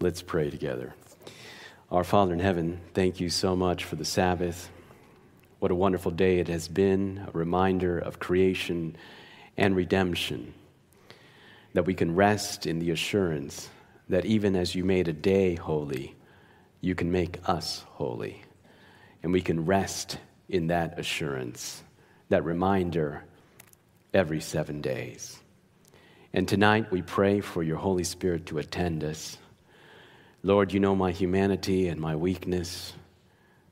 Let's pray together. Our Father in heaven, thank you so much for the Sabbath. What a wonderful day it has been, a reminder of creation and redemption, that we can rest in the assurance that even as you made a day holy, you can make us holy. And we can rest in that assurance, that reminder every seven days. And tonight we pray for your Holy Spirit to attend us. Lord, you know my humanity and my weakness.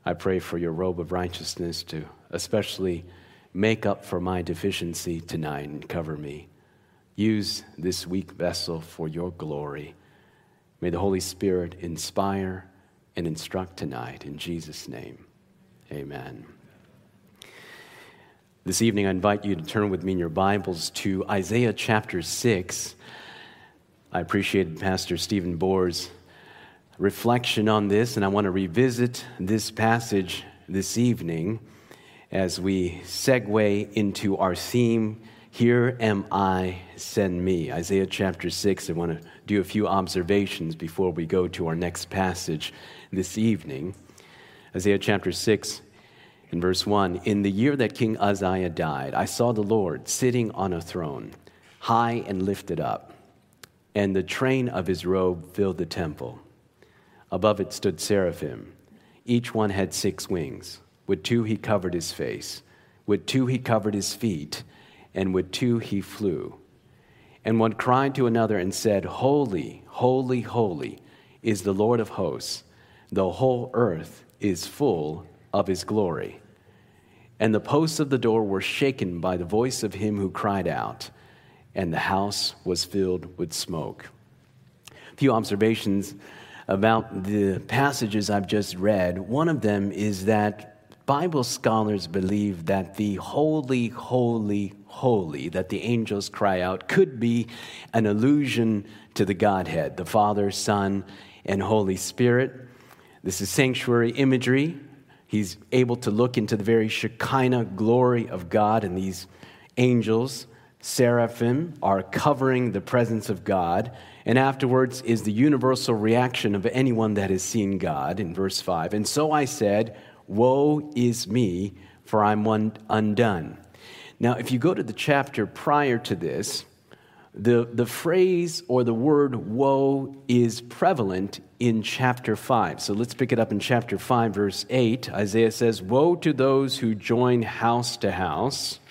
I pray for your robe of righteousness to especially make up for my deficiency tonight and cover me. Use this weak vessel for your glory. May the Holy Spirit inspire and instruct tonight. In Jesus' name, amen. This evening, I invite you to turn with me in your Bibles to Isaiah chapter 6. I appreciated Pastor Stephen Bohr's reflection on this, and I want to revisit this passage this evening as we segue into our theme Here Am I, Send Me. Isaiah chapter 6. I want to do a few observations before we go to our next passage this evening. Isaiah chapter 6, in verse 1 In the year that King Uzziah died, I saw the Lord sitting on a throne, high and lifted up, and the train of his robe filled the temple. Above it stood seraphim. Each one had six wings. With two he covered his face, with two he covered his feet, and with two he flew. And one cried to another and said, Holy, holy, holy is the Lord of hosts. The whole earth is full of his glory. And the posts of the door were shaken by the voice of him who cried out, and the house was filled with smoke. A few observations about the passages I've just read. One of them is that Bible scholars believe that the holy, holy, holy that the angels cry out could be an allusion to the Godhead, the Father, Son, and Holy Spirit. This is sanctuary imagery. He's able to look into the very Shekinah glory of God, and these angels, seraphim, are covering the presence of God. And afterwards is the universal reaction of anyone that has seen God in verse 5. And so I said, Woe is me, for I'm one undone. Now, if you go to the chapter prior to this, the, the phrase or the word woe is prevalent in chapter 5. So let's pick it up in chapter 5, verse 8. Isaiah says, Woe to those who join house to house.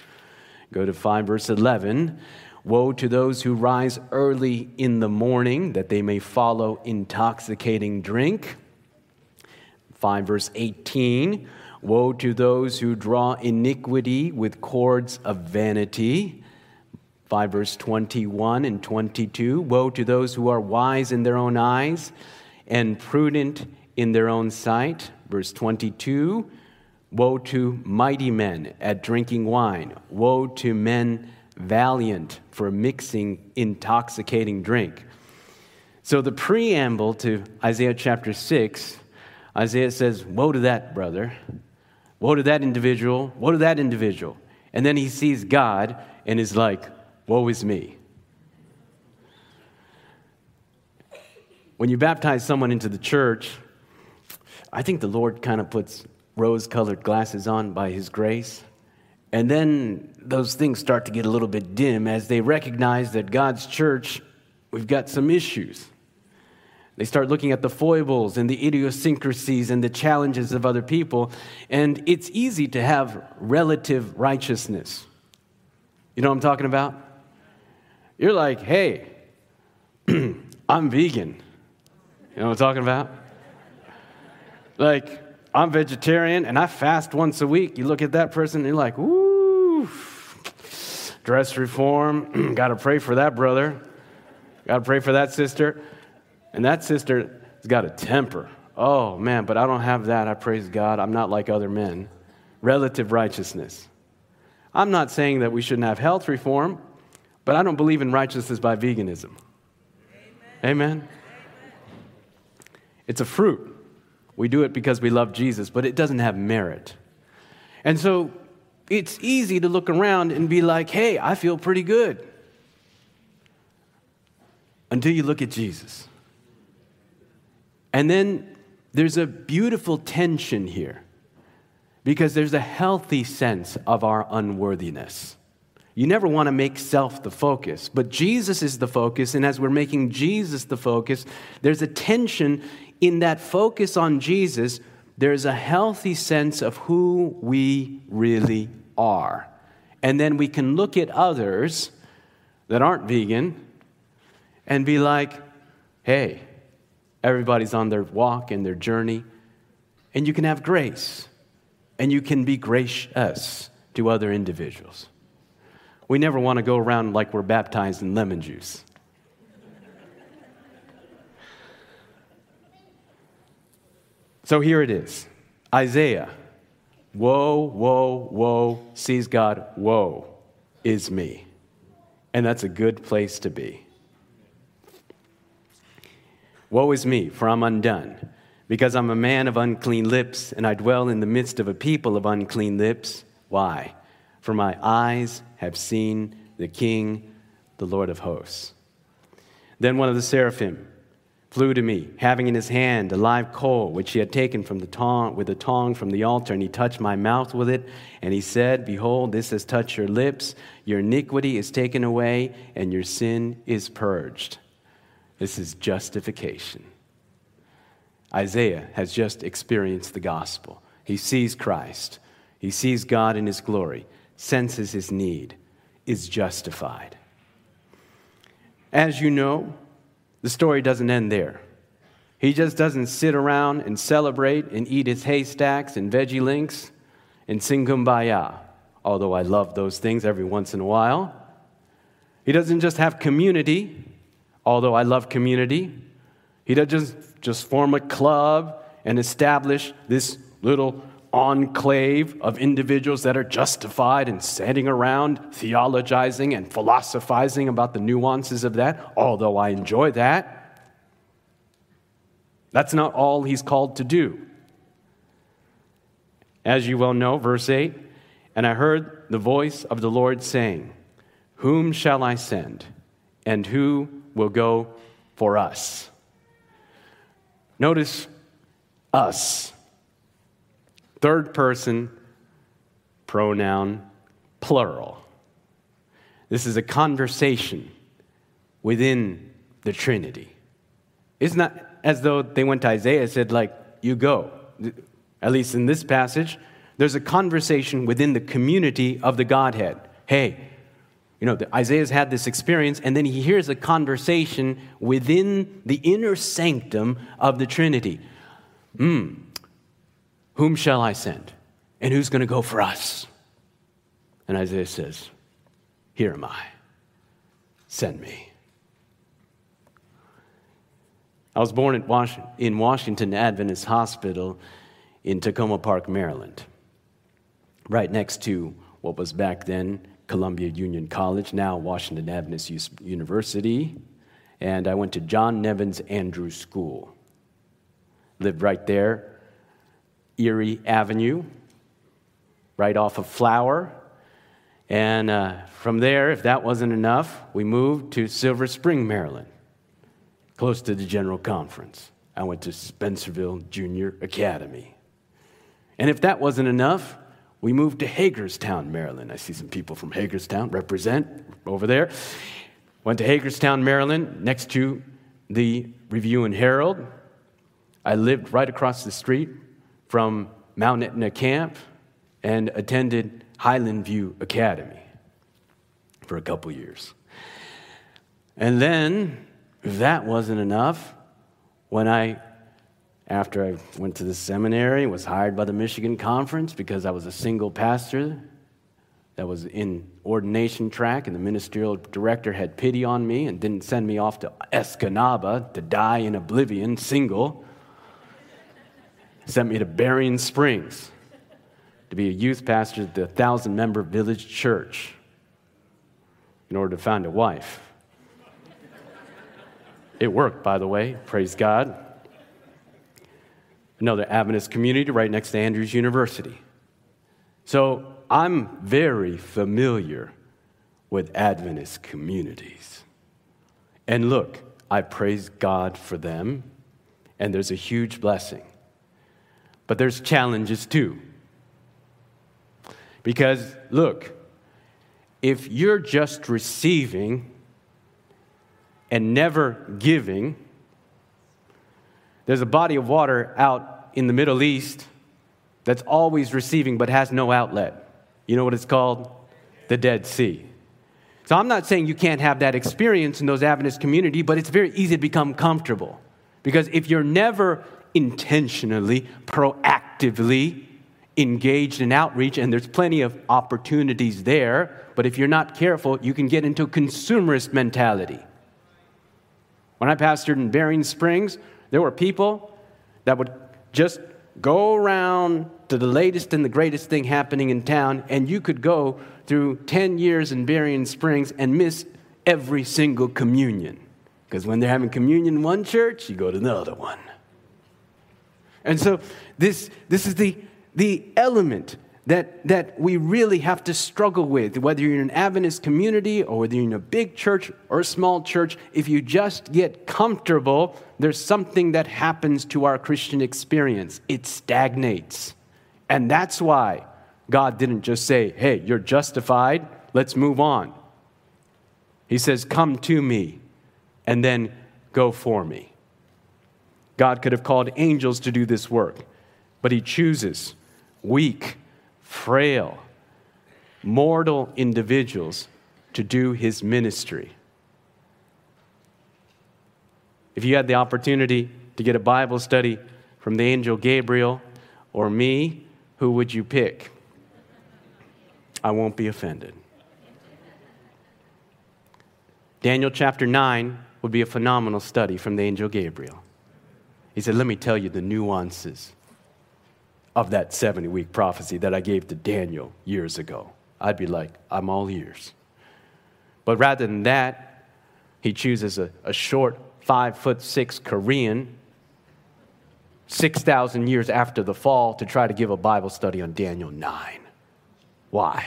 Go to 5, verse 11. Woe to those who rise early in the morning, that they may follow intoxicating drink. 5 verse 18 Woe to those who draw iniquity with cords of vanity. 5 verse 21 and 22 Woe to those who are wise in their own eyes and prudent in their own sight. Verse 22 Woe to mighty men at drinking wine. Woe to men valiant for mixing intoxicating drink. So, the preamble to Isaiah chapter 6 Isaiah says, Woe to that brother. Woe to that individual. Woe to that individual. And then he sees God and is like, Woe is me. When you baptize someone into the church, I think the Lord kind of puts rose colored glasses on by his grace. And then those things start to get a little bit dim as they recognize that God's church, we've got some issues. They start looking at the foibles and the idiosyncrasies and the challenges of other people. And it's easy to have relative righteousness. You know what I'm talking about? You're like, hey, I'm vegan. You know what I'm talking about? Like, I'm vegetarian and I fast once a week. You look at that person and you're like, ooh, dress reform. Got to pray for that brother. Got to pray for that sister. And that sister has got a temper. Oh, man, but I don't have that. I praise God. I'm not like other men. Relative righteousness. I'm not saying that we shouldn't have health reform, but I don't believe in righteousness by veganism. Amen. Amen. It's a fruit. We do it because we love Jesus, but it doesn't have merit. And so it's easy to look around and be like, hey, I feel pretty good. Until you look at Jesus. And then there's a beautiful tension here because there's a healthy sense of our unworthiness. You never want to make self the focus, but Jesus is the focus, and as we're making Jesus the focus, there's a tension in that focus on Jesus. There's a healthy sense of who we really are. And then we can look at others that aren't vegan and be like, hey, everybody's on their walk and their journey, and you can have grace and you can be gracious to other individuals. We never want to go around like we're baptized in lemon juice. So here it is Isaiah, woe, woe, woe, sees God, woe is me. And that's a good place to be. Woe is me, for I'm undone, because I'm a man of unclean lips, and I dwell in the midst of a people of unclean lips. Why? For my eyes have seen the King, the Lord of hosts. Then one of the seraphim flew to me, having in his hand a live coal which he had taken from the tong, with a tong from the altar, and he touched my mouth with it, and he said, Behold, this has touched your lips, your iniquity is taken away, and your sin is purged. This is justification. Isaiah has just experienced the gospel. He sees Christ, he sees God in his glory senses his need, is justified. As you know, the story doesn't end there. He just doesn't sit around and celebrate and eat his haystacks and veggie links and sing kumbaya, although I love those things every once in a while. He doesn't just have community, although I love community. He doesn't just, form a club and establish this little enclave of individuals that are justified and standing around theologizing and philosophizing about the nuances of that, although I enjoy that. That's not all he's called to do. As you well know, verse 8, and I heard the voice of the Lord saying, Whom shall I send, and who will go for us? Notice us. Third person pronoun, plural. This is a conversation within the Trinity. It's not as though they went to Isaiah and said, like, you go. At least in this passage, there's a conversation within the community of the Godhead. Hey, you know, Isaiah's had this experience, and then he hears a conversation within the inner sanctum of the Trinity. Hmm, whom shall I send? And who's going to go for us? And Isaiah says, Here am I. Send me. I was born in Washington Adventist Hospital in Takoma Park, Maryland, right next to what was back then Columbia Union College, now Washington Adventist University. And I went to John Nevins Andrews School. Lived right there Erie Avenue, right off of Flower. And uh, from there, if that wasn't enough, we moved to Silver Spring, Maryland, close to the General Conference. I went to Spencerville Junior Academy. And if that wasn't enough, we moved to Hagerstown, Maryland. I see some people from Hagerstown represent over there. Went to Hagerstown, Maryland, next to the Review and Herald. I lived right across the street from Mount Aetna Camp and attended Highland View Academy for a couple years. And then, if that wasn't enough, when I, after I went to the seminary, was hired by the Michigan Conference because I was a single pastor that was in ordination track, and the ministerial director had pity on me and didn't send me off to Escanaba to die in oblivion, single sent me to Berrien Springs to be a youth pastor at the thousand member village church in order to find a wife. It worked, by the way, praise God. Another Adventist community right next to Andrews University. So I'm very familiar with Adventist communities. And look, I praise God for them and there's a huge blessing. But there's challenges too. Because, look, if you're just receiving and never giving, there's a body of water out in the Middle East that's always receiving but has no outlet. You know what it's called? The Dead Sea. So I'm not saying you can't have that experience in those Adventist community, but it's very easy to become comfortable. Because if you're never intentionally, proactively engaged in outreach, and there's plenty of opportunities there, but if you're not careful, you can get into a consumerist mentality. When I pastored in Berrien Springs, there were people that would just go around to the latest and the greatest thing happening in town, and you could go through 10 years in Berrien Springs and miss every single communion. Because when they're having communion in one church, you go to another one. And so this, this is the, the element that, that we really have to struggle with, whether you're in an Adventist community or whether you're in a big church or a small church. If you just get comfortable, there's something that happens to our Christian experience. It stagnates. And that's why God didn't just say, hey, you're justified, let's move on. He says, come to me, and then go for me. God could have called angels to do this work, but He chooses weak, frail, mortal individuals to do His ministry. If you had the opportunity to get a Bible study from the angel Gabriel or me, who would you pick? I won't be offended. Daniel chapter 9 would be a phenomenal study from the angel Gabriel. He said, Let me tell you the nuances of that 70 week prophecy that I gave to Daniel years ago. I'd be like, I'm all ears. But rather than that, he chooses a, a short, five foot six Korean, 6,000 years after the fall, to try to give a Bible study on Daniel 9. Why?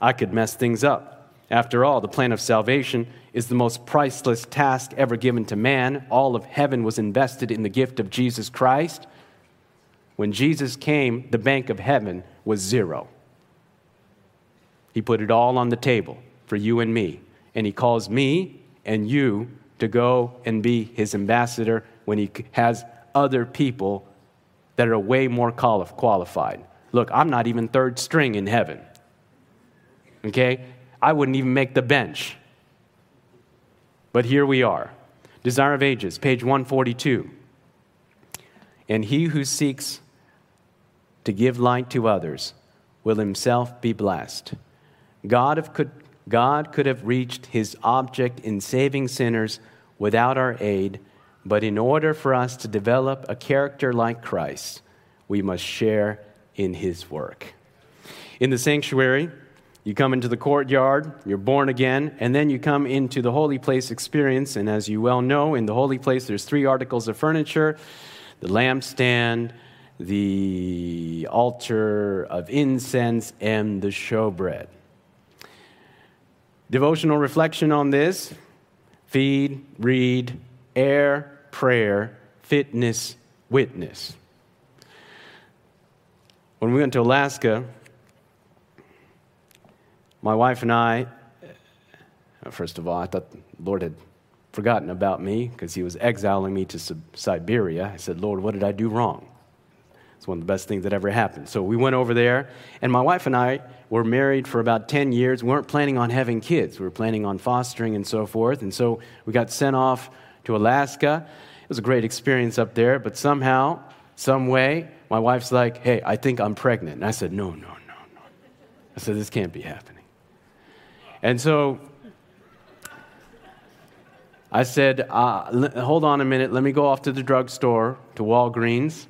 I could mess things up. After all, the plan of salvation is the most priceless task ever given to man. All of heaven was invested in the gift of Jesus Christ. When Jesus came, the bank of heaven was zero. He put it all on the table for you and me. And He calls me and you to go and be His ambassador when He has other people that are way more qualified. Look, I'm not even third string in heaven. Okay? I wouldn't even make the bench. But here we are. Desire of Ages, page 142. And he who seeks to give light to others will himself be blessed. God, could, God could have reached his object in saving sinners without our aid, but in order for us to develop a character like Christ, we must share in his work. In the sanctuary, you come into the courtyard, you're born again, and then you come into the holy place experience. And as you well know, in the holy place, there's three articles of furniture the lampstand, the altar of incense, and the showbread. Devotional reflection on this feed, read, air, prayer, fitness, witness. When we went to Alaska, my wife and I, uh, first of all, I thought the Lord had forgotten about me because he was exiling me to Siberia. I said, Lord, what did I do wrong? It's one of the best things that ever happened. So we went over there, and my wife and I were married for about 10 years. We weren't planning on having kids, we were planning on fostering and so forth. And so we got sent off to Alaska. It was a great experience up there, but somehow, some way, my wife's like, hey, I think I'm pregnant. And I said, no, no, no, no. I said, this can't be happening. And so I said, uh, hold on a minute, let me go off to the drugstore, to Walgreens,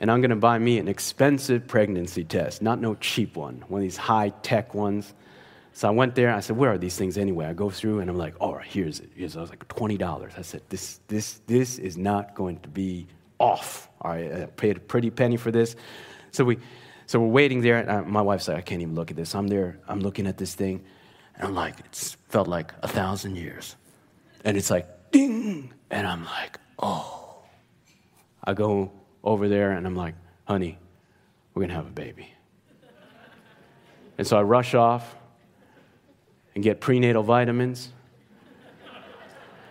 and I'm going to buy me an expensive pregnancy test, not no cheap one, one of these high tech ones. So I went there. I said, "Where are these things anyway?" I go through, and I'm like, "All right, here's it." Here's, I was like, twenty dollars. I said, "This, this, this is not going to be off." All right, I paid a pretty penny for this. So we, so we're waiting there. And I, my wife's like, "I can't even look at this." I'm there. I'm looking at this thing. And I'm like, it's felt like a thousand years. And it's like, ding. And I'm like, oh, I go over there and I'm like, honey, we're going to have a baby. and so I rush off and get prenatal vitamins,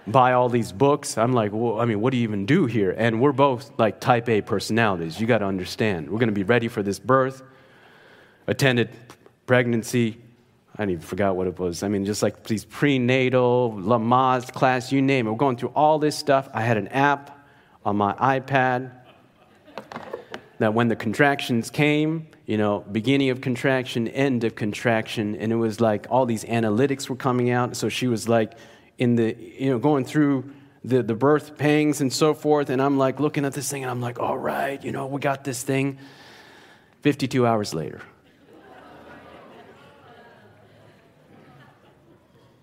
buy all these books. I'm like, well, I mean, what do you even do here? And we're both like type A personalities. You got to understand. We're going to be ready for this birth, attended pregnancy. I even forgot what it was. I mean, just like these prenatal, Lamaze class, you name it. We're going through all this stuff. I had an app on my iPad that when the contractions came, you know, beginning of contraction, end of contraction, and it was like all these analytics were coming out. So she was like in the, you know, going through the, the birth pangs and so forth. And I'm like looking at this thing and I'm like, all right, you know, we got this thing. 52 hours later.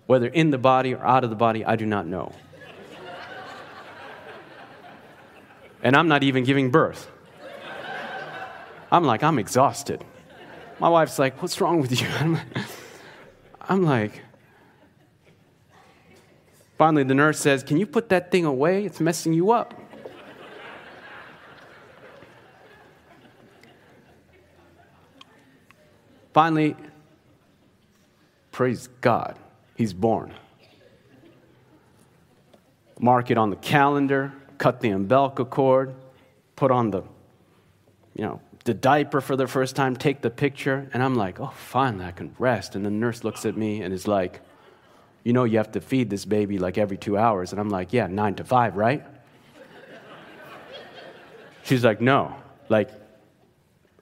Whether in the body or out of the body, I do not know. And I'm not even giving birth. I'm like, I'm exhausted. My wife's like, What's wrong with you? I'm like, Finally, the nurse says, Can you put that thing away? It's messing you up. Finally, praise God, he's born. Mark it on the calendar, cut the umbilical cord, put on the, you know, the diaper for the first time, take the picture, and I'm like, oh, finally, I can rest. And the nurse looks at me and is like, you know, you have to feed this baby like every two hours. And I'm like, yeah, nine to five, right? She's like, no, like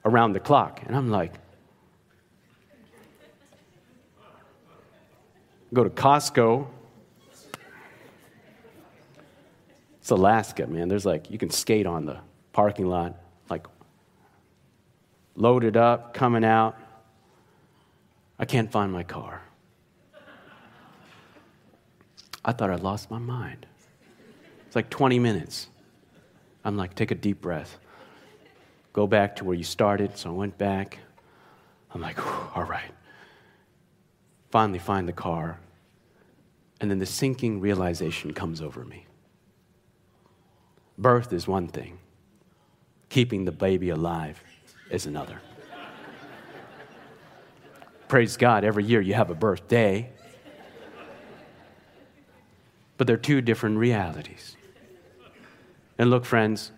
around the clock. And I'm like, go to Costco. It's Alaska, man. There's like, you can skate on the parking lot like loaded up, coming out. I can't find my car. I thought I'd lost my mind. It's like 20 minutes. I'm like, take a deep breath. Go back to where you started. So I went back. I'm like, all right. Finally, find the car. And then the sinking realization comes over me. Birth is one thing, keeping the baby alive is another. Praise God, every year you have a birthday. But they're two different realities. And look, friends,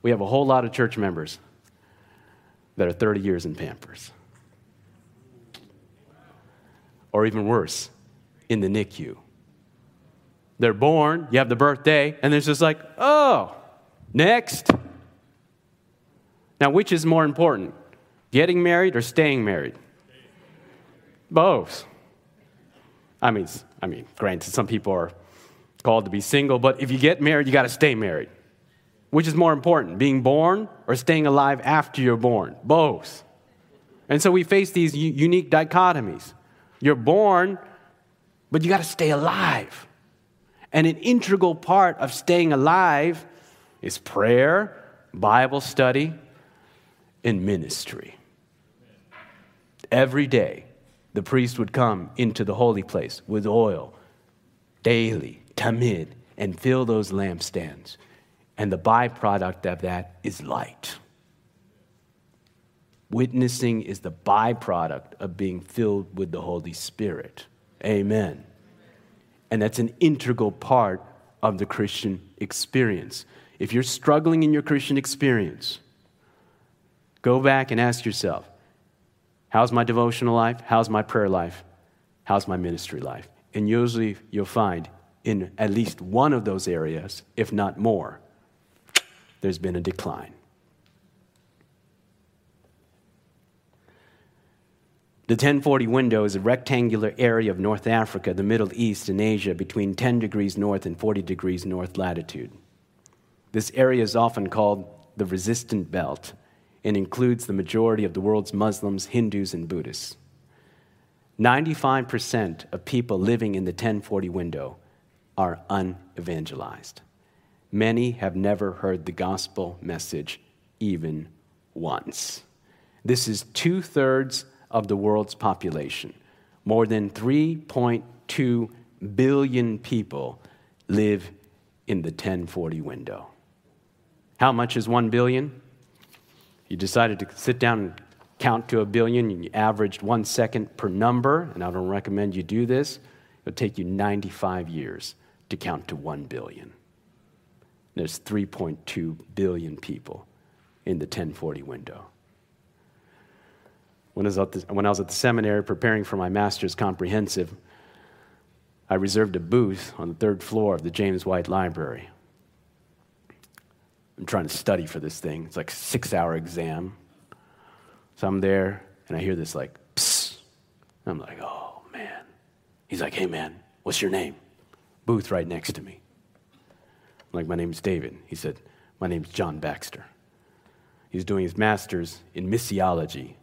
we have a whole lot of church members that are 30 years in Pampers. Or even worse, in the NICU. They're born, you have the birthday, and it's just like, oh, next. Now, which is more important, getting married or staying married? Both. I mean, I mean, granted, some people are called to be single, but if you get married, you got to stay married. Which is more important, being born or staying alive after you're born? Both. And so we face these u- unique dichotomies. You're born, but you got to stay alive. And an integral part of staying alive is prayer, Bible study, and ministry. Every day, the priest would come into the holy place with oil daily, tamid, and fill those lampstands. And the byproduct of that is light. Witnessing is the byproduct of being filled with the Holy Spirit. Amen. And that's an integral part of the Christian experience. If you're struggling in your Christian experience, Go back and ask yourself how's my devotional life? How's my prayer life? How's my ministry life? And usually you'll find in at least one of those areas, if not more, there's been a decline. The 1040 window is a rectangular area of North Africa, the Middle East, and Asia between 10 degrees north and 40 degrees north latitude. This area is often called the resistant belt and includes the majority of the world's Muslims, Hindus, and Buddhists. 95% of people living in the 1040 window are unevangelized. Many have never heard the gospel message even once. This is two thirds of the world's population. More than 3.2 billion people live in the 1040 window. How much is one billion? You decided to sit down and count to a billion, and you averaged one second per number, and I don't recommend you do this. It'll take you 95 years to count to 1 billion. There's 3.2 billion people in the 1040 window. When I, was at the, when I was at the seminary preparing for my master's comprehensive, I reserved a booth on the third floor of the James White Library. I'm trying to study for this thing. It's like a six hour exam. So I'm there, and I hear this like, psst. I'm like, oh, man. He's like, hey, man, what's your name? Booth right next to me. I'm like, my name's David. He said, my name's John Baxter. He's doing his master's in missiology,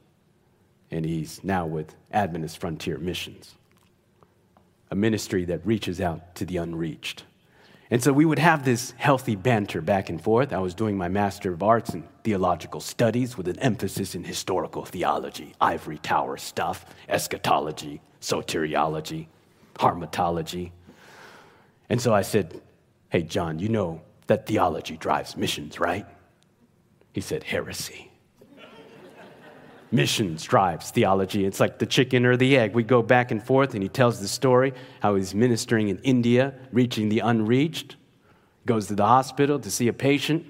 and he's now with Adventist Frontier Missions, a ministry that reaches out to the unreached. And so we would have this healthy banter back and forth. I was doing my Master of Arts in Theological Studies with an emphasis in historical theology, ivory tower stuff, eschatology, soteriology, hamartiology. And so I said, Hey, John, you know that theology drives missions, right? He said, Heresy. Missions drives theology. It's like the chicken or the egg. We go back and forth, and he tells the story how he's ministering in India, reaching the unreached, goes to the hospital to see a patient.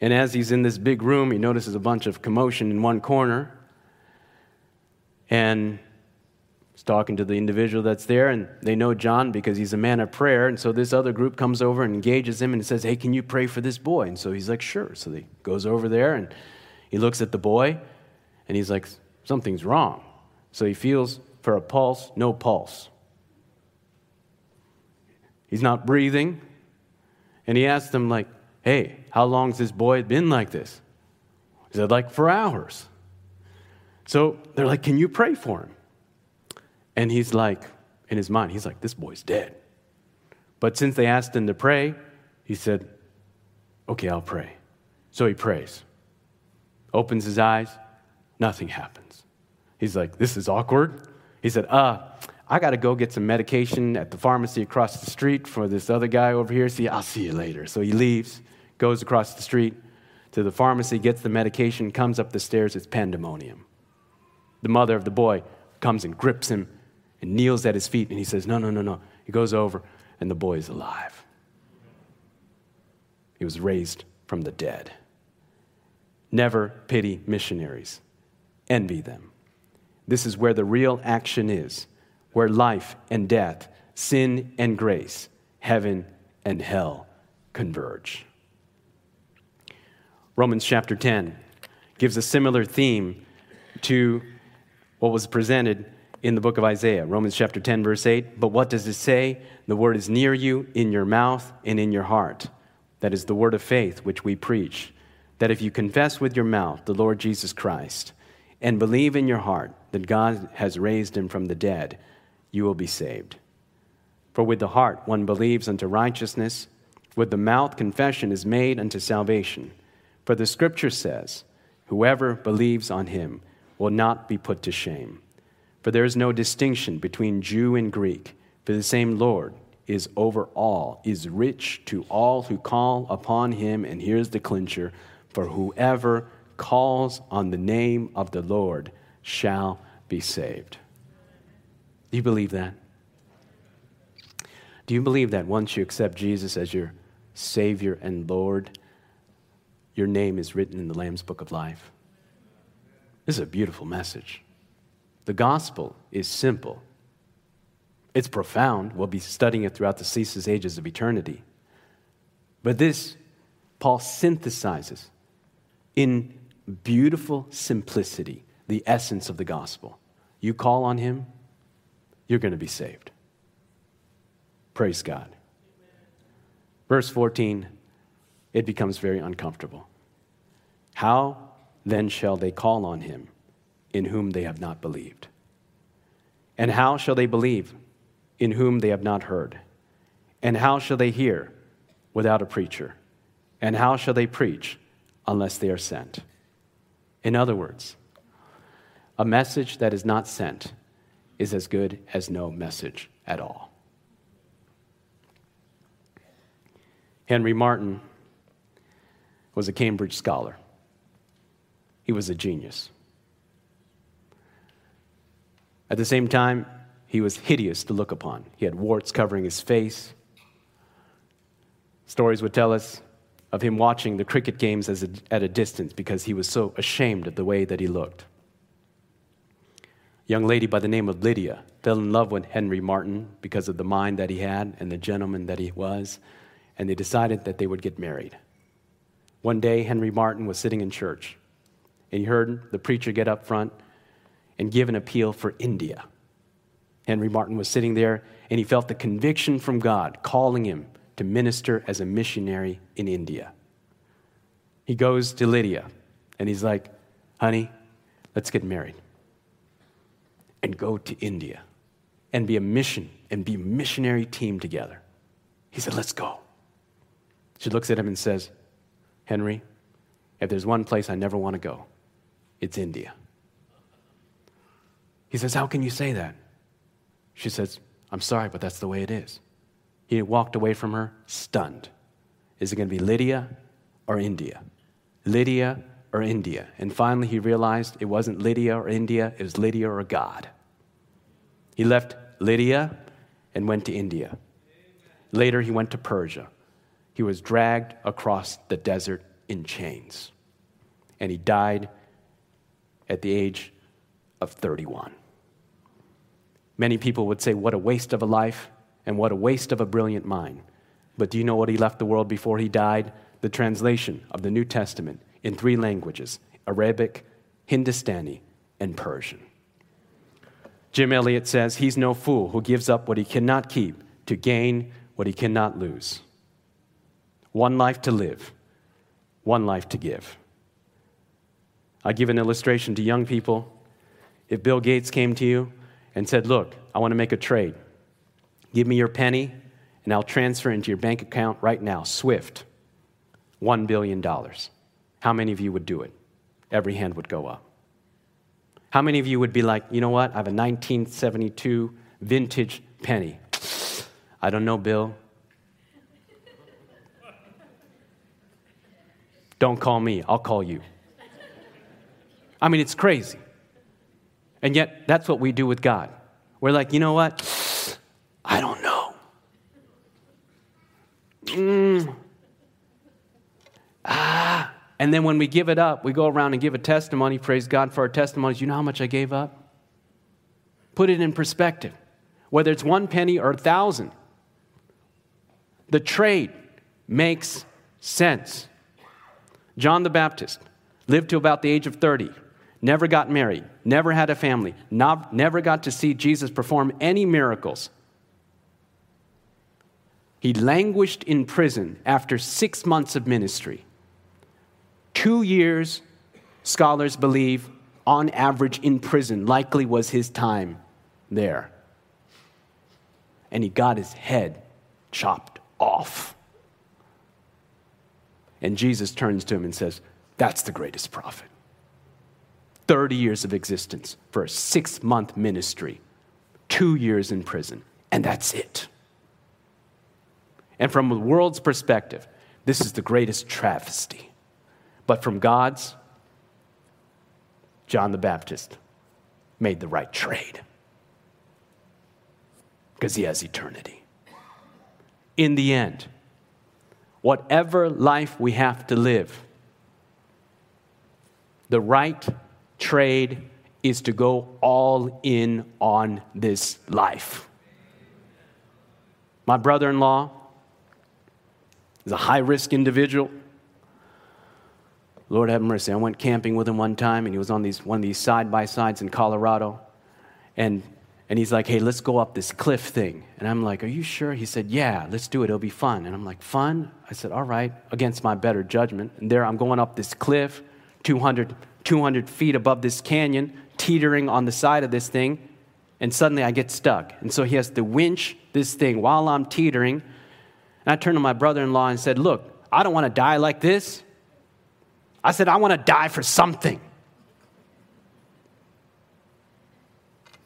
And as he's in this big room, he notices a bunch of commotion in one corner. And he's talking to the individual that's there, and they know John because he's a man of prayer. And so this other group comes over and engages him and says, Hey, can you pray for this boy? And so he's like, Sure. So he goes over there and he looks at the boy and he's like, Something's wrong. So he feels for a pulse, no pulse. He's not breathing. And he asks them, like, Hey, how long's this boy been like this? He said, Like for hours. So they're like, Can you pray for him? And he's like, in his mind, he's like, This boy's dead. But since they asked him to pray, he said, Okay, I'll pray. So he prays, opens his eyes, nothing happens. He's like, This is awkward. He said, Uh, I got to go get some medication at the pharmacy across the street for this other guy over here. See, I'll see you later. So he leaves, goes across the street to the pharmacy, gets the medication, comes up the stairs. It's pandemonium. The mother of the boy comes and grips him and kneels at his feet, and he says, No, no, no, no. He goes over, and the boy is alive. He was raised from the dead. Never pity missionaries, envy them. This is where the real action is, where life and death, sin and grace, heaven and hell converge. Romans chapter 10 gives a similar theme to what was presented in the book of Isaiah, Romans chapter 10, verse 8. But what does it say? The word is near you, in your mouth and in your heart. That is the word of faith which we preach. That if you confess with your mouth the Lord Jesus Christ and believe in your heart that God has raised him from the dead, you will be saved. For with the heart one believes unto righteousness, with the mouth confession is made unto salvation. For the scripture says, Whoever believes on him will not be put to shame. For there is no distinction between Jew and Greek, for the same Lord is over all, is rich to all who call upon him. And here's the clincher for whoever calls on the name of the Lord shall be saved. Do you believe that? Do you believe that once you accept Jesus as your Savior and Lord, your name is written in the Lamb's Book of Life? This is a beautiful message. The gospel is simple, it's profound. We'll be studying it throughout the ceaseless ages of eternity. But this, Paul synthesizes in beautiful simplicity the essence of the gospel. You call on him, you're going to be saved. Praise God. Verse 14, it becomes very uncomfortable. How then shall they call on him in whom they have not believed? And how shall they believe in whom they have not heard? And how shall they hear without a preacher? And how shall they preach unless they are sent? In other words, a message that is not sent is as good as no message at all. Henry Martyn was a Cambridge scholar. He was a genius. At the same time, he was hideous to look upon. He had warts covering his face. Stories would tell us of him watching the cricket games a, at a distance because he was so ashamed of the way that he looked. A young lady by the name of Lydia fell in love with Henry Martyn because of the mind that he had and the gentleman that he was, and they decided that they would get married. One day, Henry Martyn was sitting in church, and he heard the preacher get up front and give an appeal for India. Henry Martyn was sitting there, and he felt the conviction from God calling him to minister as a missionary in India. He goes to Lydia and he's like, honey, let's get married and go to India and be a mission and be a missionary team together. He said, let's go. She looks at him and says, Henry, if there's one place I never want to go, it's India. He says, How can you say that? She says, I'm sorry, but that's the way it is. He walked away from her stunned. Is it going to be Lydia or India? Lydia or India? And finally, he realized it wasn't Lydia or India, it was Lydia or God. He left Lydia and went to India. Later, he went to Persia. He was dragged across the desert in chains. And he died at the age of 31. Many people would say, What a waste of a life and what a waste of a brilliant mind. But do you know what he left the world before he died? The translation of the New Testament in three languages Arabic, Hindustani, and Persian. Jim Elliot says, He's no fool who gives up what he cannot keep to gain what he cannot lose. One life to live, one life to give. I give an illustration to young people. If Bill Gates came to you and said, Look, I want to make a trade. Give me your penny, and I'll transfer into your bank account right now, Swift, $1 billion. How many of you would do it? Every hand would go up. How many of you would be like, you know what? I have a 1972 vintage penny. I don't know, Bill. Don't call me, I'll call you. I mean, it's crazy. And yet, that's what we do with God. We're like, you know what? I don't know. Mm. Ah. And then when we give it up, we go around and give a testimony. Praise God for our testimonies. You know how much I gave up? Put it in perspective. Whether it's one penny or a thousand, the trade makes sense. John the Baptist lived to about the age of 30, never got married, never had a family, not, never got to see Jesus perform any miracles. He languished in prison after six months of ministry. Two years, scholars believe, on average in prison, likely was his time there. And he got his head chopped off. And Jesus turns to him and says, That's the greatest prophet. 30 years of existence for a six month ministry, two years in prison, and that's it. And from the world's perspective, this is the greatest travesty. But from God's, John the Baptist made the right trade because he has eternity. In the end, whatever life we have to live, the right trade is to go all in on this life. My brother in law is a high risk individual. Lord have mercy. I went camping with him one time, and he was on these, one of these side by sides in Colorado. And, and he's like, hey, let's go up this cliff thing. And I'm like, are you sure? He said, yeah, let's do it. It'll be fun. And I'm like, fun? I said, all right, against my better judgment. And there I'm going up this cliff, 200, 200 feet above this canyon, teetering on the side of this thing. And suddenly I get stuck. And so he has to winch this thing while I'm teetering and I turned to my brother in law and said, Look, I don't want to die like this. I said, I want to die for something.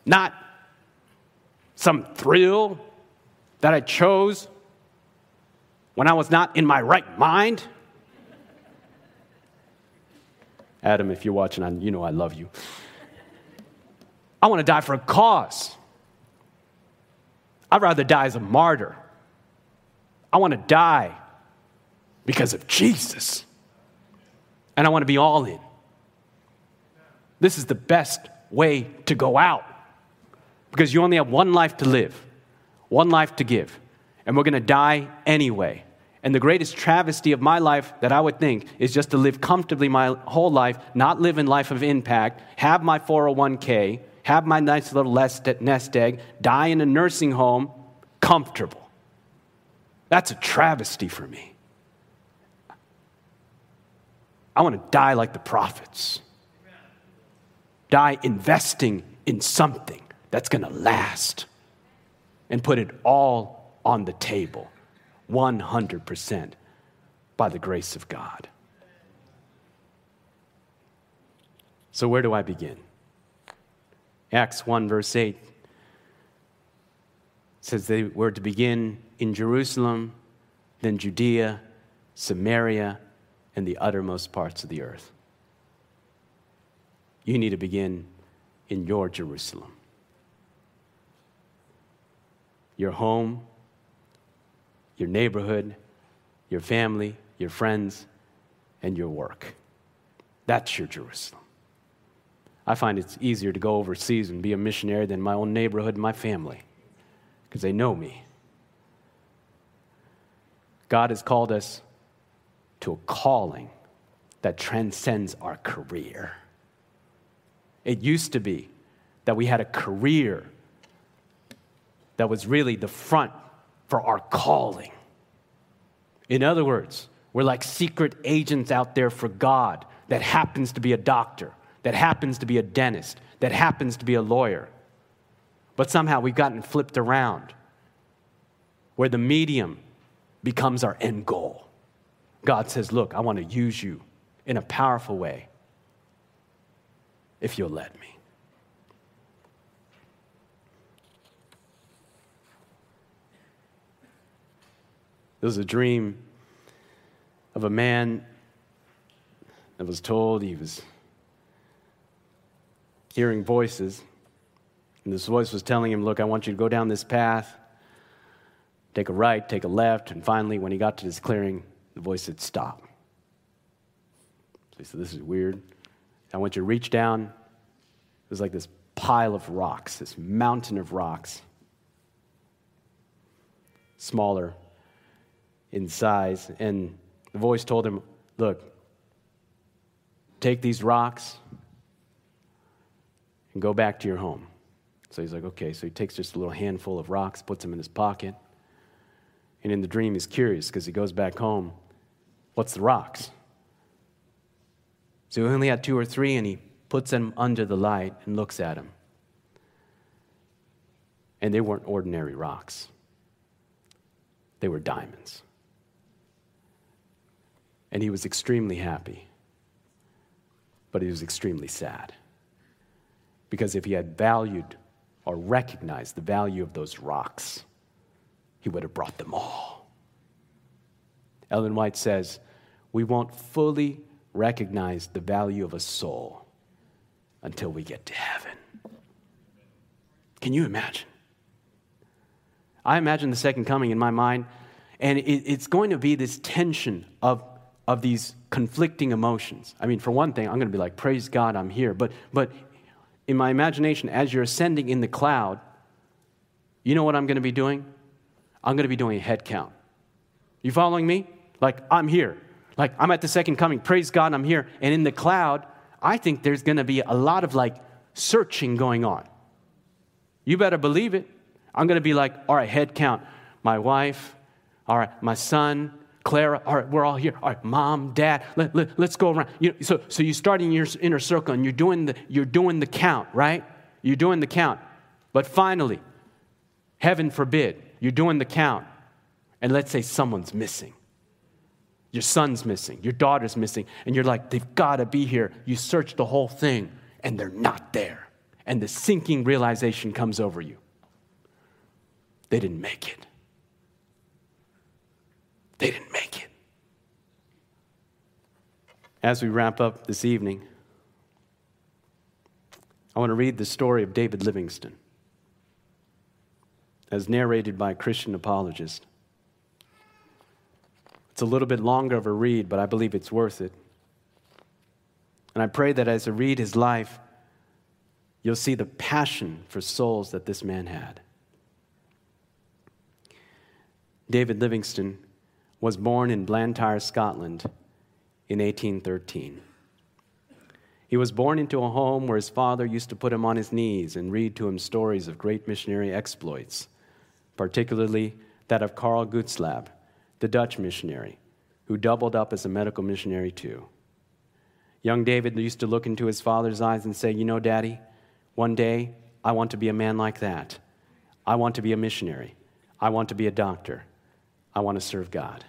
Not some thrill that I chose. when I was not in my right mind. Adam, if you're watching, you know I love you. I want to die for a cause. I'd rather die as a martyr. I want to die because of Jesus. And I want to be all in. This is the best way to go out because you only have one life to live, one life to give, and we're going to die anyway. And the greatest travesty of my life that I would think is just to live comfortably my whole life, not live in life of impact, have my 401k, have my nice little nest egg, die in a nursing home, comfortable. That's a travesty for me. I want to die like the prophets. Die investing in something that's going to last and put it all on the table 100% by the grace of God. So, where do I begin? Acts 1, verse 8 says they were to begin in Jerusalem, then Judea, Samaria, and the uttermost parts of the earth. You need to begin in your Jerusalem your home, your neighborhood, your family, your friends, and your work. That's your Jerusalem. I find it's easier to go overseas and be a missionary than my own neighborhood and my family because they know me. God has called us to a calling that transcends our career. It used to be that we had a career that was really the front for our calling. In other words, we're like secret agents out there for God that happens to be a doctor, that happens to be a dentist, that happens to be a lawyer. But somehow we've gotten flipped around where the medium becomes our end goal. God says, Look, I want to use you in a powerful way if you'll let me. It was a dream of a man that was told he was hearing voices. And this voice was telling him, Look, I want you to go down this path, take a right, take a left. And finally, when he got to this clearing, the voice said, Stop. So he said, This is weird. I want you to reach down. It was like this pile of rocks, this mountain of rocks, smaller in size. And the voice told him, Look, take these rocks and go back to your home. So he's like, Okay. So he takes just a little handful of rocks, puts them in his pocket. And in the dream, he's curious because he goes back home. What's the rocks? So he only had two or three, and he puts them under the light and looks at them. And they weren't ordinary rocks, they were diamonds. And he was extremely happy, but he was extremely sad. Because if he had valued or recognized the value of those rocks, he would have brought them all. Ellen White says, We won't fully recognize the value of a soul until we get to heaven. Can you imagine? I imagine the second coming in my mind, and it's going to be this tension of of these conflicting emotions. I mean, for one thing, I'm going to be like, praise God, I'm here. But, but in my imagination, as you're ascending in the cloud, you know what I'm going to be doing? I'm going to be doing a head count. You following me? Like, I'm here. Like, I'm at the second coming. Praise God, I'm here. And in the cloud, I think there's going to be a lot of like searching going on. You better believe it. I'm going to be like, all right, head count. My wife, all right, my son, Clara, all right, we're all here. All right, mom, dad, let, let, us go around. You, so, so you start in your inner circle and you're doing, the, you're doing the count, right? You're doing the count. But finally, heaven forbid, you're doing the count. And let's say someone's missing. Your son's missing, your daughter's missing, and you're like, they've got to be here. You search the whole thing, and they're not there. And the sinking realization comes over you. They didn't make it. They didn't make it. As we wrap up this evening, I want to read the story of David Livingstone, as narrated by a Christian apologist. It's a little bit longer of a read, but I believe it's worth it. And I pray that as I read his life, you'll see the passion for souls that this man had. David Livingstone was born in Blantyre, Scotland in 1813. He was born into a home where his father used to put him on his knees and read to him stories of great missionary exploits, particularly that of Karl Gutzlaff, the Dutch missionary, who doubled up as a medical missionary too. Young David used to look into his father's eyes and say, You know, Daddy, one day I want to be a man like that. I want to be a missionary. I want to be a doctor. I want to serve God.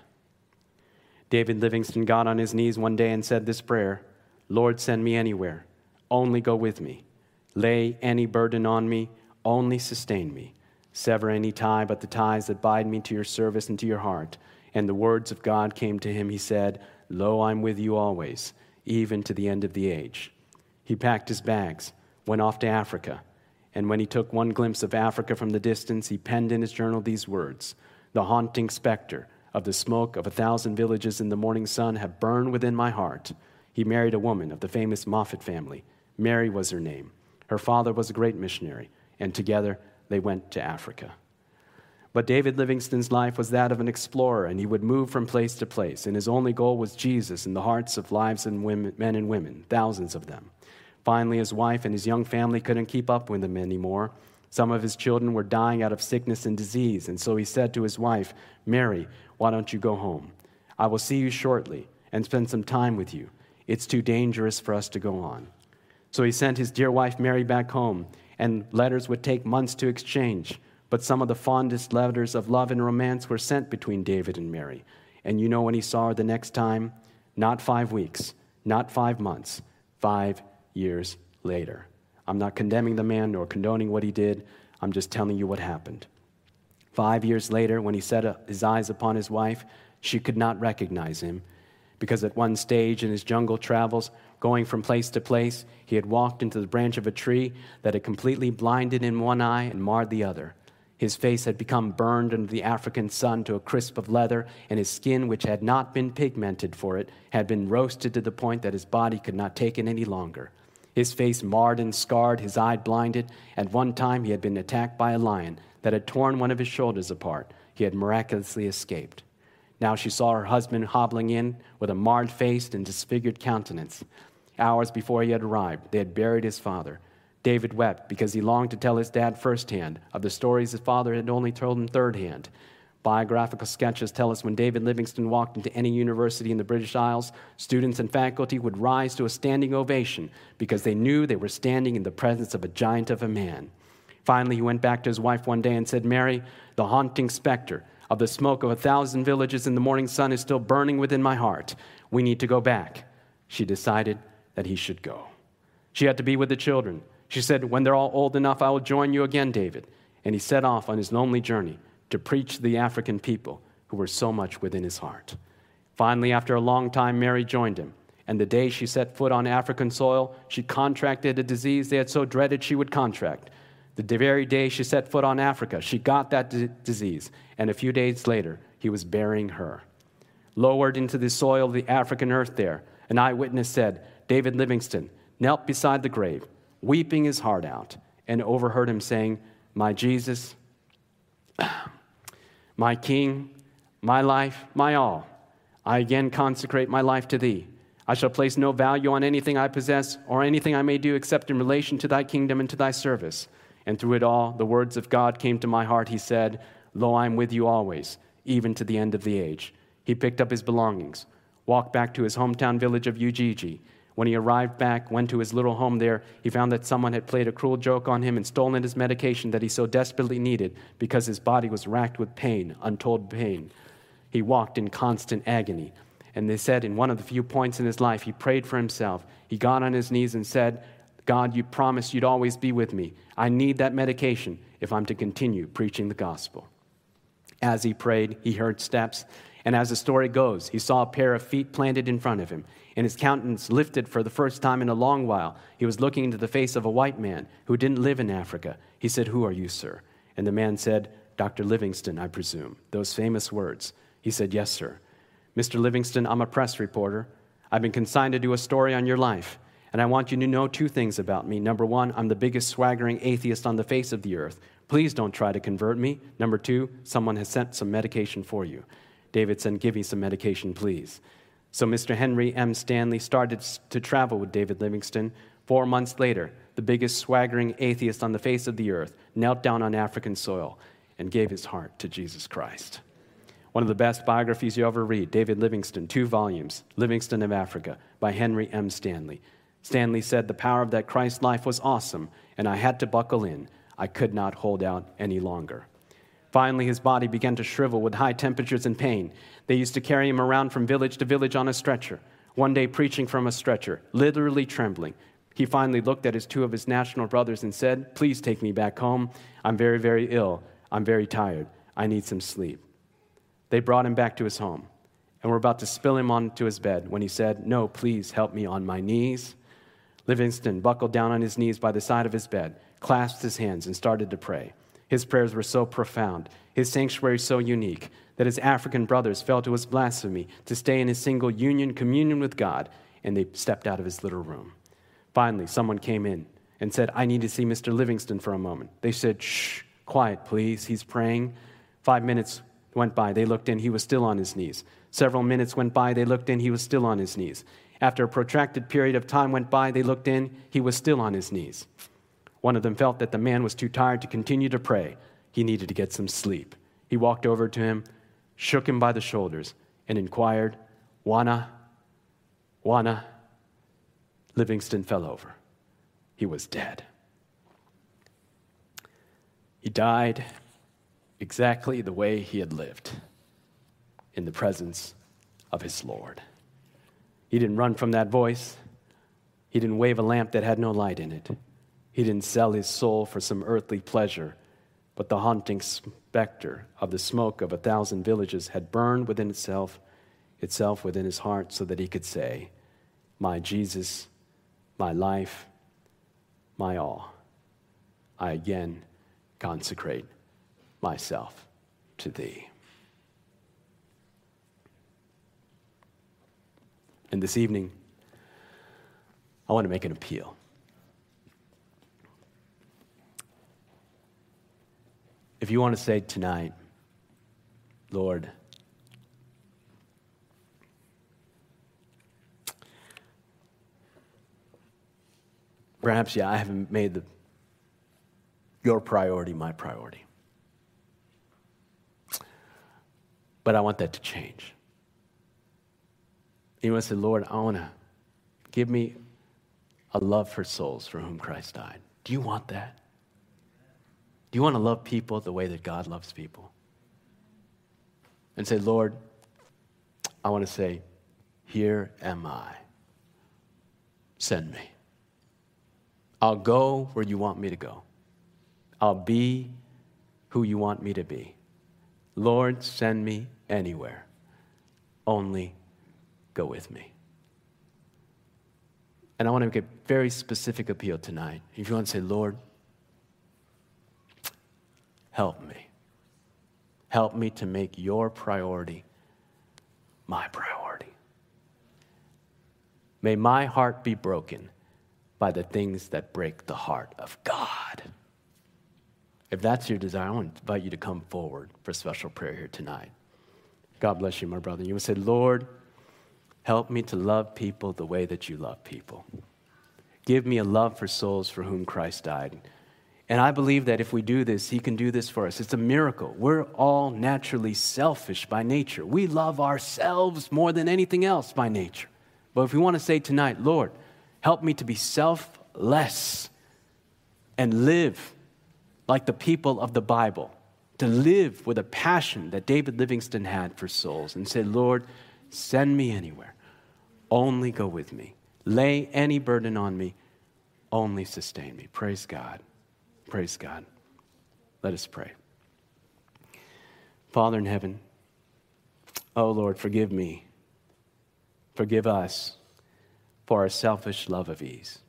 David Livingstone got on his knees one day and said this prayer Lord, send me anywhere. Only go with me. Lay any burden on me. Only sustain me. Sever any tie but the ties that bind me to your service and to your heart. And the words of God came to him. He said, Lo, I'm with you always, even to the end of the age. He packed his bags, went off to Africa. And when he took one glimpse of Africa from the distance, he penned in his journal these words The haunting specter of the smoke of a thousand villages in the morning sun have burned within my heart. He married a woman of the famous Moffat family. Mary was her name. Her father was a great missionary, and together they went to Africa. But David Livingstone's life was that of an explorer, and he would move from place to place, and his only goal was Jesus in the hearts of lives and women, men and women, thousands of them. Finally, his wife and his young family couldn't keep up with him anymore. Some of his children were dying out of sickness and disease, and so he said to his wife, Mary, why don't you go home? I will see you shortly and spend some time with you. It's too dangerous for us to go on. So he sent his dear wife Mary back home, and letters would take months to exchange. But some of the fondest letters of love and romance were sent between David and Mary. And you know when he saw her the next time? Not five weeks, not five months, five years later. I'm not condemning the man nor condoning what he did. I'm just telling you what happened. Five years later, when he set his eyes upon his wife, she could not recognize him because at one stage in his jungle travels, going from place to place, he had walked into the branch of a tree that had completely blinded him one eye and marred the other. His face had become burned under the African sun to a crisp of leather, and his skin, which had not been pigmented for it, had been roasted to the point that his body could not take it any longer. His face marred and scarred, his eye blinded. At one time, he had been attacked by a lion that had torn one of his shoulders apart. He had miraculously escaped. Now she saw her husband hobbling in with a marred face and disfigured countenance. Hours before he had arrived, they had buried his father. David wept because he longed to tell his dad firsthand of the stories his father had only told him thirdhand. Biographical sketches tell us when David Livingstone walked into any university in the British Isles, students and faculty would rise to a standing ovation because they knew they were standing in the presence of a giant of a man. Finally, he went back to his wife one day and said, Mary, the haunting specter of the smoke of a thousand villages in the morning sun is still burning within my heart. We need to go back. She decided that he should go. She had to be with the children. She said, When they're all old enough, I will join you again, David. And he set off on his lonely journey to preach the African people who were so much within his heart. Finally, after a long time, Mary joined him. And the day she set foot on African soil, she contracted a disease they had so dreaded she would contract. The very day she set foot on Africa, she got that d- disease, and a few days later, he was burying her. Lowered into the soil of the African earth there, an eyewitness said, David Livingstone knelt beside the grave, weeping his heart out, and overheard him saying, My Jesus, my King, my life, my all, I again consecrate my life to thee. I shall place no value on anything I possess or anything I may do except in relation to thy kingdom and to thy service. And through it all, the words of God came to my heart. He said, Lo, I am with you always, even to the end of the age. He picked up his belongings, walked back to his hometown village of Ujiji. When he arrived back, went to his little home there, he found that someone had played a cruel joke on him and stolen his medication that he so desperately needed because his body was racked with pain, untold pain. He walked in constant agony. And they said in one of the few points in his life, he prayed for himself. He got on his knees and said, God, you promised you'd always be with me. I need that medication if I'm to continue preaching the gospel. As he prayed, he heard steps, And as the story goes, he saw a pair of feet planted in front of him, and his countenance lifted for the first time in a long while. He was looking into the face of a white man who didn't live in Africa. He said, Who are you, sir? And the man said, Dr. Livingstone, I presume. Those famous words. He said, Yes, sir. Mr. Livingstone, I'm a press reporter. I've been consigned to do a story on your life. And I want you to know two things about me. Number one, I'm the biggest swaggering atheist on the face of the earth. Please don't try to convert me. Number two, someone has sent some medication for you. David said, Give me some medication, please. So Mr. Henry M. Stanley started to travel with David Livingstone. Four months later, the biggest swaggering atheist on the face of the earth knelt down on African soil and gave his heart to Jesus Christ. One of the best biographies you ever read, David Livingstone, two volumes, Livingstone of Africa, by Henry M. Stanley. Stanley said, The power of that Christ life was awesome, and I had to buckle in. I could not hold out any longer. Finally, his body began to shrivel with high temperatures and pain. They used to carry him around from village to village on a stretcher. One day, preaching from a stretcher, literally trembling, he finally looked at his two of his national brothers and said, Please take me back home. I'm very, very ill. I'm very tired. I need some sleep. They brought him back to his home and were about to spill him onto his bed when he said, No, please help me on my knees. Livingstone buckled down on his knees by the side of his bed, clasped his hands, and started to pray. His prayers were so profound, his sanctuary so unique, that his African brothers felt it was blasphemy to stay in his single union communion with God, and they stepped out of his little room. Finally, someone came in and said, I need to see Mr. Livingstone for a moment. They said, Shh, quiet, please. He's praying. Five minutes went by. They looked in. He was still on his knees. Several minutes went by. They looked in. He was still on his knees. After a protracted period of time went by, they looked in. He was still on his knees. One of them felt that the man was too tired to continue to pray. He needed to get some sleep. He walked over to him, shook him by the shoulders, and inquired, Wana, Wana. Livingstone fell over. He was dead. He died exactly the way he had lived in the presence of his Lord. He didn't run from that voice. He didn't wave a lamp that had no light in it. He didn't sell his soul for some earthly pleasure, but the haunting specter of the smoke of a thousand villages had burned within itself, itself within his heart, so that he could say, My Jesus, my life, my all, I again consecrate myself to thee. And this evening, I want to make an appeal. If you want to say tonight, Lord, perhaps, yeah, I haven't made the, your priority my priority. But I want that to change. You want to say, Lord, I want to give me a love for souls for whom Christ died. Do you want that? Do you want to love people the way that God loves people? And say, Lord, I want to say, Here am I. Send me. I'll go where you want me to go. I'll be who you want me to be. Lord, send me anywhere. Only go with me. And I want to make a very specific appeal tonight. If you want to say, Lord, help me. Help me to make your priority my priority. May my heart be broken by the things that break the heart of God. If that's your desire, I want to invite you to come forward for special prayer here tonight. God bless you, my brother. You would say, Lord, help me to love people the way that you love people. Give me a love for souls for whom Christ died. And I believe that if we do this, He can do this for us. It's a miracle. We're all naturally selfish by nature. We love ourselves more than anything else by nature. But if we want to say tonight, Lord, help me to be selfless and live like the people of the Bible, to live with a passion that David Livingstone had for souls, and say, Lord, send me anywhere. Only go with me. Lay any burden on me. Only sustain me. Praise God. Praise God. Let us pray. Father in heaven, Oh Lord, forgive me. Forgive us for our selfish love of ease.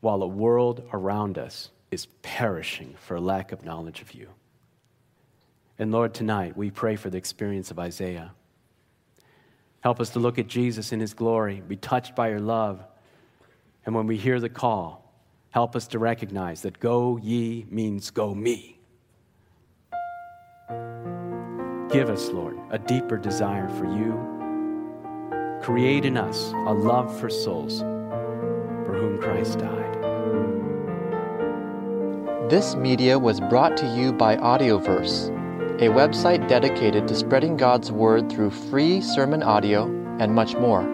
While the world around us is perishing for lack of knowledge of you. And Lord, tonight we pray for the experience of Isaiah. Help us to look at Jesus in his glory, be touched by your love. And when we hear the call, help us to recognize that go ye means go me. Give us, Lord, a deeper desire for you. Create in us a love for souls for whom Christ died. This media was brought to you by Audioverse a website dedicated to spreading God's Word through free sermon audio and much more.